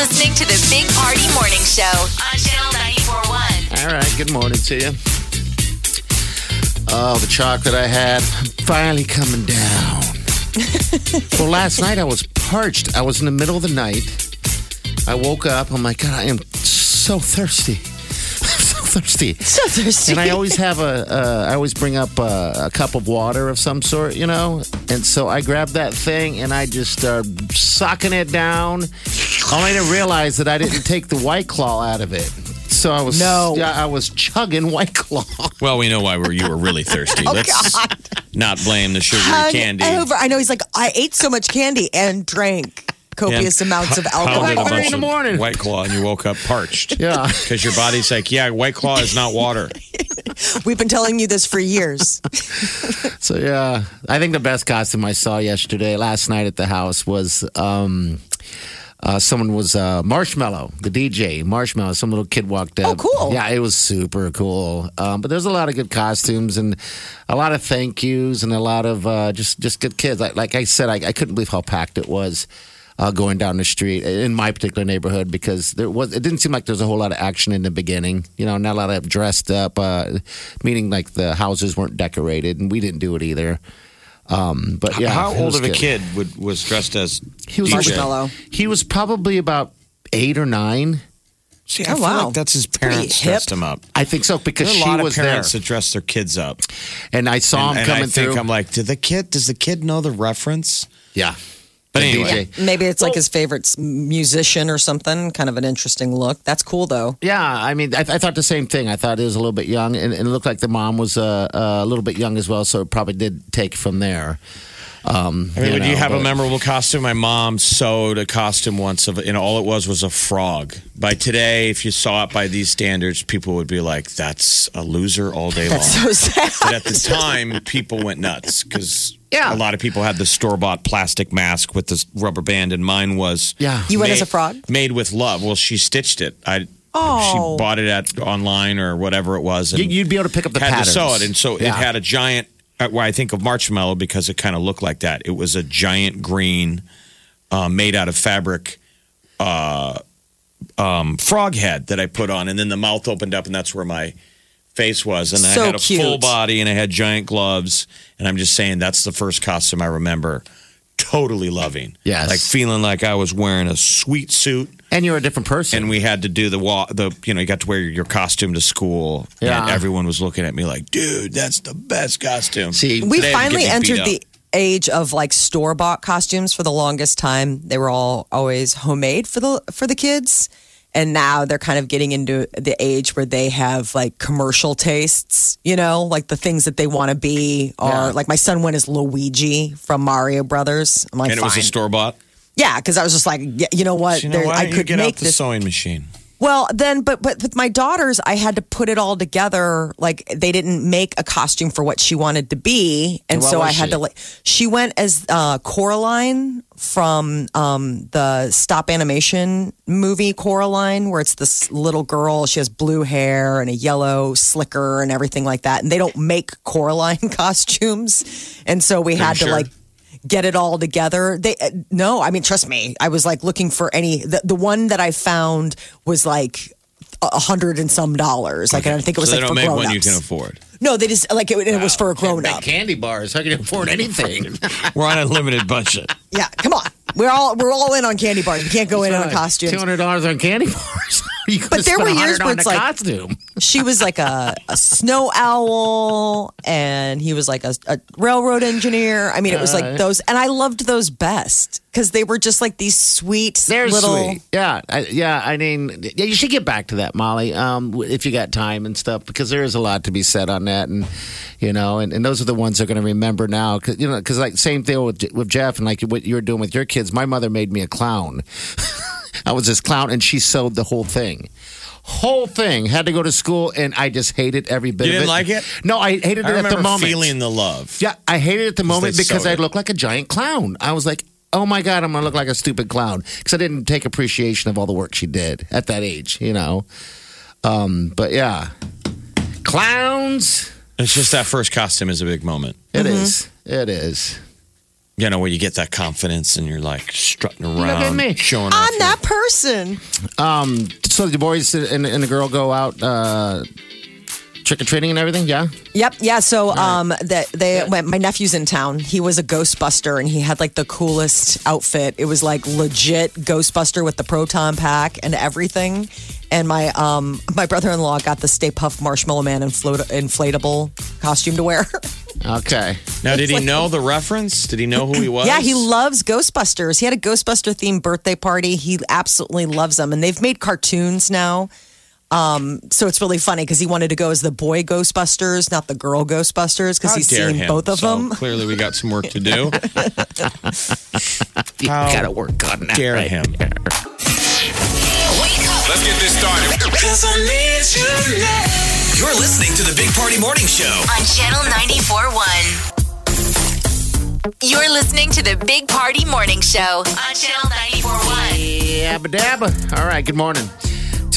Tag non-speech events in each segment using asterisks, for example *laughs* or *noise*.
Listening to the Big Party Morning Show on Channel 941. All right, good morning to you. Oh, the chocolate I had finally coming down. *laughs* well, last night I was parched. I was in the middle of the night. I woke up. I'm like, God, I am so thirsty. So thirsty. *laughs* So thirsty. And I always have a, uh, I always bring up a, a cup of water of some sort, you know? And so I grabbed that thing and I just started sucking it down. Only to realize that I didn't take the white claw out of it. So I was, No. yeah, I was chugging white claw. Well, we know why we're, you were really thirsty. *laughs* Oh, Let's God. not blame the sugary Hung candy. Over. I know he's like, I ate so much candy and drank copious amounts of alcohol. a Three in the morning. White Claw, and you woke up parched. Yeah. *laughs* Because your body's like, yeah, White Claw is not water. *laughs* We've been telling you this for years. *laughs* So yeah, I think the best costume I saw yesterday, last night at the house was um, uh, someone was uh, Marshmello, the DJ Marshmello. Some little kid walked up. Oh, cool. Yeah, it was super cool. Um, but there's a lot of good costumes and a lot of thank yous and a lot of uh, just just good kids. Like, like I said, I, I couldn't believe how packed it was. Uh, going down the street in my particular neighborhood because there was it didn't seem like there was a whole lot of action in the beginning you know not a lot of dressed up uh, meaning like the houses weren't decorated and we didn't do it either um, but yeah How old of a good. kid would, was dressed as he was DJ? Marshmello. he was probably about eight or nine See, I Oh, feel wow. like that's his parents dressed him up. I think so because There are a she lot was of parents there that dress their kids up. and I saw and, him and coming I think through I'm like, did the kid? Does the kid know the reference? yeah But anyway, DJ. Maybe it's like his favorite musician or something. Kind of an interesting look. That's cool though. Yeah, I mean, I, I thought the same thing. I thought it was a little bit young, and, and it looked like the mom was uh, uh, a little bit young as well, so it probably did take from there. Um, I mean, would you know, have a memorable costume? My mom sewed a costume once of, and all it was was a frog. By today, if you saw it by these standards, people would be like, "That's a loser all day long." That's so sad. but at the time, people went nuts because Yeah. a lot of people had the store bought plastic mask with this rubber band, and mine was Yeah. You went made- as a frog? made with love. Well, she stitched it. I Oh. she bought it at online or whatever it was. And You- You'd be able to pick up the had patterns. to sew it, and so it had a giant. Why I think of marshmallow because it kind of looked like that. It was a giant green, uh, made out of fabric, uh, um, frog head that I put on, and then the mouth opened up, and that's where my face was, and So I had a cute. full body, and I had giant gloves, and I'm just saying that's the first costume I remember totally loving. Yes. like feeling like I was wearing a sweet suit and you're a different person. and we had to do the wa- the you know you got to wear your costume to school Yeah. and everyone was looking at me like dude that's the best costume See, We Today finally get me beat entered the age of like store bought costumes for the longest time. They were all always homemade for the for the kids. And now they're kind of getting into the age where they have like commercial tastes, you know, like the things that they want to be are Yeah. like my son went as Luigi from Mario Brothers. I'm like, and it was a store bought yeah, because I was just like, yeah, you know what, you know There- I could get make out the this sewing machine well, then, but but with my daughters, I had to put it all together. Like they didn't make a costume for what she wanted to be, and What so was I had she? to like. She went as uh, Coraline from um, the stop animation movie Coraline, where it's this little girl. She has blue hair and a yellow slicker and everything like that. And they don't make Coraline *laughs* costumes, and so we had to sure? like get it all together. They uh, no, I mean, trust me. I was like looking for any. The, the one that I found was like a hundred and some dollars. Like, and I think it was so like they for don't make one you can afford No, they just like it, it was for a grown up. candy bars. How can you afford anything? *laughs* we're on a limited budget Yeah, come on. We're all we're all in on candy bars. We can't go in on costumes. Two hundred dollars on candy bars. You But there were years where it's like- costume. She was like a, a snow owl, and he was like a, a railroad engineer. I mean, it was like those, and I loved those best because they were just like these sweet They're little. sweet. Yeah, I, yeah. I mean, yeah, you should get back to that, Molly, um, if you got time and stuff, because there is a lot to be said on that, and you know, and, and those are the ones they're going to remember now, because you know, because like same thing with with Jeff and like what you were doing with your kids. My mother made me a clown. *laughs* I was this clown, and she sewed the whole thing. Whole thing had to go to school, and I just hated every bit You of didn't it. like it? No, I hated it I at remember the moment. feeling the love. Yeah, I hated it at the moment they because sewed I it. looked like a giant clown. I was like, oh my God, I'm going to look like a stupid clown because I didn't take appreciation of all the work she did at that age, you know? Um, but yeah, clowns. It's just that first costume is a big moment. It Mm-hmm. is. It is. You know, where you get that confidence and you're like strutting around, at me. showing off. I'm your- that person. Um, so the boys and, and the girl go out uh, trick or treating and everything? Yeah? Yep. Yeah. So um, that they went. My nephew's in town. He was a Ghostbuster, and he had like the coolest outfit. It was like legit Ghostbuster with the proton pack and everything. And my um my brother in law got the Stay Puft Marshmallow Man inflata- inflatable costume to wear. *laughs* Okay. Now, did he like- know the reference? Did he know who he was? yeah, he loves Ghostbusters. He had a Ghostbuster themed birthday party. He absolutely loves them, and they've made cartoons now. Um, so it's really funny because he wanted to go as the boy Ghostbusters, not the girl Ghostbusters, because he's seen him. both of So them. Clearly, we got some work to do. *laughs* *laughs* You got to work on that. dare right him. there. Wake up Let's get this started. You're listening to the Big Party Morning Show. on Channel 94.1. You're listening to the Big Party Morning Show on Channel 94.1. Yabba dabba. All right, good morning.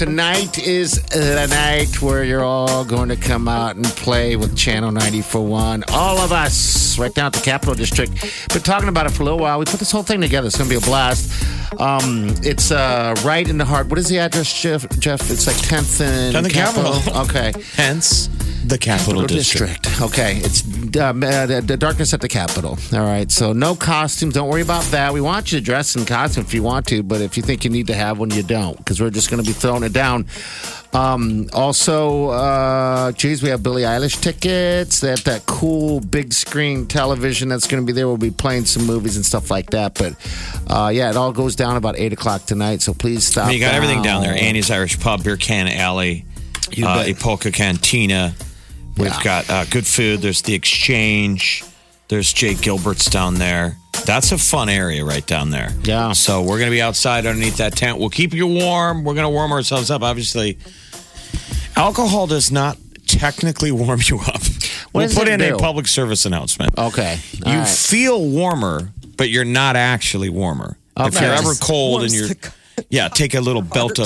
Tonight is the night where you're all going to come out and play with Channel 941. All of us, right down at the Capital District. Been talking about it for a little while. We put this whole thing together. It's going to be a blast. Um, it's uh, right in the heart. What is the address, Jeff? Jeff, it's like 10th and On the Capitol. Okay. Hence, the Capital District. Okay, it's um, uh, the, the darkness at the Capitol. All right, so no costumes. Don't worry about that. We want you to dress in costume if you want to, but if you think you need to have one, you don't, because we're just going to be throwing it down. Um, also, uh, geez, we have Billie Eilish tickets. That that cool big screen television that's going to be there. We'll be playing some movies and stuff like that. But uh, yeah, it all goes down about eight o'clock tonight. So please stop. I mean, you got everything down there. down. Annie's Irish Pub, Beer Can Alley, uh. Epolka Cantina. We've Yeah. got uh, good food. There's the Exchange. There's Jay Gilbert's down there. That's a fun area right down there. Yeah. So we're going to be outside underneath that tent. We'll keep you warm. We're going to warm ourselves up. Obviously, alcohol does not technically warm you up. we'll put in do? a public service announcement. Okay, all you right. feel warmer, but you're not actually warmer. If you're ever cold and you're, *laughs* yeah, take a little belt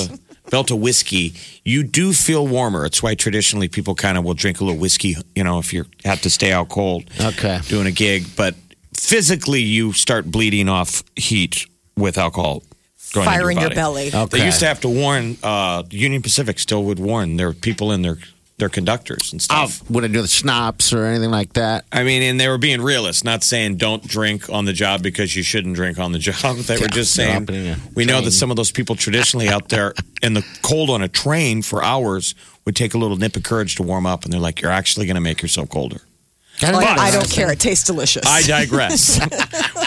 of belt of whiskey. You do feel warmer. It's why traditionally people kind of will drink a little whiskey. You know, if you have to stay out cold, Okay. doing a gig, but physically you start bleeding off heat with alcohol. Going Fire into in your body. belly. Okay. They used to have to warn. Uh, Union Pacific still would warn their people in their their conductors and I stuff. Oh, wouldn't do the schnapps or anything like that. I mean, and they were being realists, not saying don't drink on the job because you shouldn't drink on the *laughs* job. They were just saying dropping in a we know that some of those people traditionally out there in the cold on a train for hours would take a little nip of courage to warm up, and they're like, "You're actually going to make yourself colder." Like, I don't care. It tastes delicious. I digress.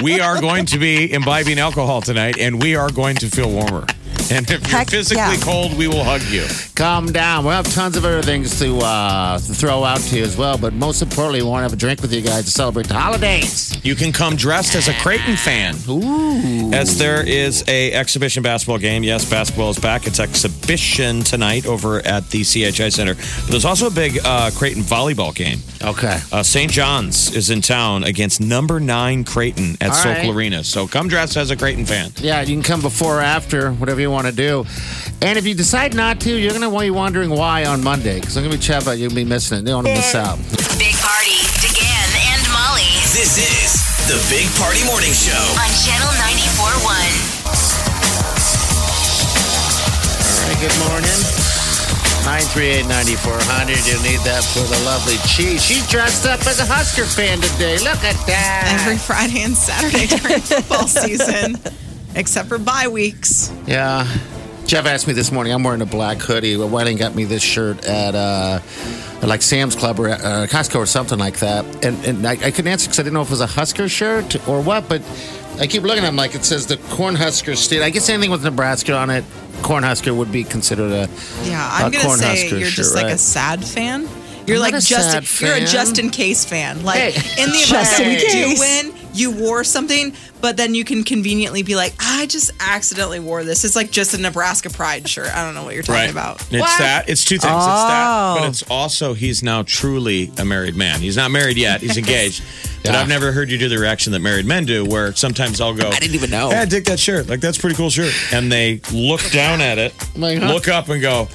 *laughs* we are going to be imbibing alcohol tonight, and we are going to feel warmer. *laughs* And if you're physically yeah. cold, we will hug you. Calm down. We'll have tons of other things to, uh, to throw out to you as well. But most importantly, we want to have a drink with you guys to celebrate the holidays. You can come dressed as a Creighton fan. Ooh. As there is a exhibition basketball game. Yes, basketball is back. It's exhibition tonight over at the CHI Center. But there's also a big uh, Creighton volleyball game. Okay. Uh, St. John's is in town against number nine Creighton at All Sokol right. Arena. So come dressed as a Creighton fan. Yeah, you can come before or after, whatever you want to do. And if you decide not to, you're going to be wondering why on Monday. Because I'm going to be chatting about you'll be missing it. You don't want to miss out. Big Party, DeGan and Molly This is the Big Party Morning Show. on Channel 94.1. All right, good morning. 938-9400. You need that for the lovely cheese. She's dressed up as a Husker fan today. Look at that. every Friday and Saturday during football season, *laughs* except for bye weeks. Yeah. Jeff asked me this morning. I'm wearing a black hoodie. Well, Whiting got me this shirt at uh, like Sam's Club or uh, Costco or something like that, and and I, I couldn't answer because I didn't know if it was a Husker shirt or what. But I keep looking at them like it says the Cornhusker State. I guess anything with Nebraska on it, Cornhusker would be considered a Yeah, I'm a gonna say you're just shirt, like a sad fan. You're I'm like a just sad you're a just in case fan. Like Hey, in the *laughs* event that you win, you wore something, but then you can conveniently be like, I just accidentally wore this. It's like just a Nebraska Pride shirt. I don't know what you're talking Right. about. It's that. It's two things. It's that, oh. but Oh. it's also he's now truly a married man. He's not married yet. He's *laughs* engaged. But I've never heard you do the reaction that married men do, where sometimes I'll go, I didn't even know. Hey, I dig that shirt. Like that's a pretty cool shirt. And they look *laughs* down at it, Like, huh? look up, and go,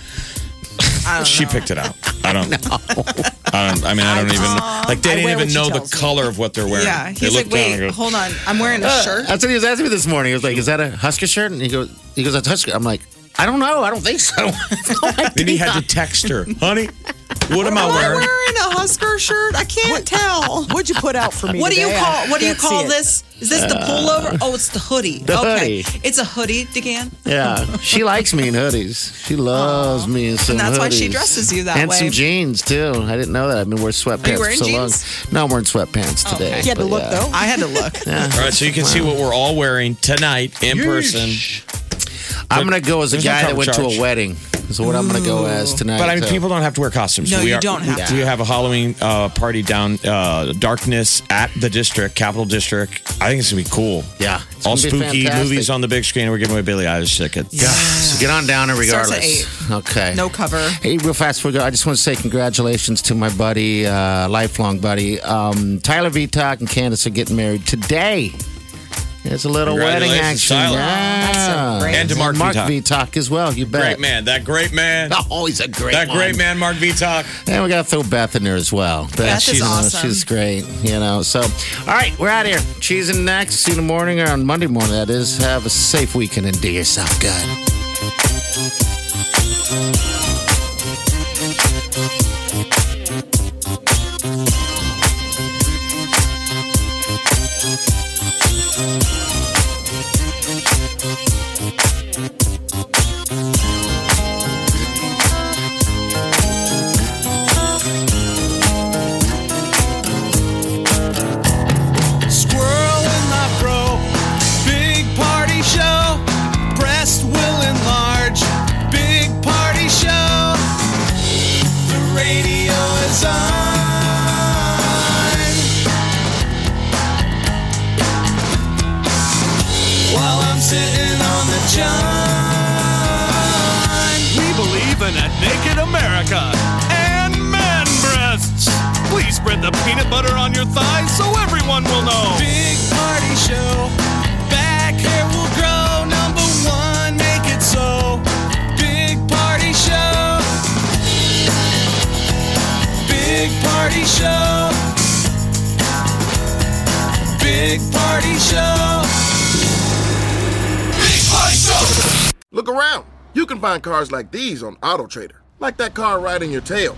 She picked it out. I don't. *laughs* I don't. I mean, I don't even like. They I didn't wear even what she know the tells me. color of what they're wearing. Yeah. They He's look like, down wait, go, hold on. I'm wearing a uh, shirt. That's what he was asking me this morning. He was like, "Is that a Husker shirt?" And he goes, "He goes, that's Husker." I'm like, "I don't know. I don't think so." *laughs* Then he had to text her, honey. What am I Am I wearing? wearing a Husker shirt? I can't tell. What'd you put out for me? What do you today? call I what do you can't see call it. this? Is this the uh, pullover? Oh, it's the hoodie. The okay. hoodie. It's a hoodie, DeGan. yeah, she likes me in hoodies. She loves me in some And that's why she hoodies. dresses you that way. and way. some jeans too. I didn't know that. I've been wearing sweatpants wearing for so jeans? long. No, I'm wearing sweatpants oh, today. Okay. You had to but look yeah. though. I had to look. *laughs* All right, so you can see what we're all wearing tonight in person. I'm gonna go as a There's no guy that cover went to charge. a wedding. Is what I'm gonna go as tonight. But I mean, so- people don't have to wear costumes. No, we you are, don't have we, to. We have a Halloween uh, party down uh, Darkness at the district, Capital District. I think it's gonna be cool. Yeah, it's all gonna be spooky movies on the big screen. We're giving away Billie Eilish tickets. Yeah. So get on down there Starts at regardless. Okay. No cover. Hey, real fast, before we go, I just want to say congratulations to my buddy, uh, lifelong buddy. Um, Tyler Vitok and Candace are getting married today. It's a little wedding action. Tyler. Yeah. That's so great. And to Mark Mark Vitok. Vitok as well, you bet. Great man, that great man, *laughs* Oh, he's a great that great man, Mark Vitok. And we got to throw Beth in there as well. Beth, is she's, uh, awesome. she's great, you know. So, all right, we're out of here. Cheese and next. See you in the morning or on Monday morning, that is. Have a safe weekend and do yourself good. Peanut butter on your thighs so everyone will know. Big party show. Back hair will grow. Number one, make it so. Big party show. Big party show. Big party show. Big party show. Look around. You can find cars like these on AutoTrader, like that car riding your tail.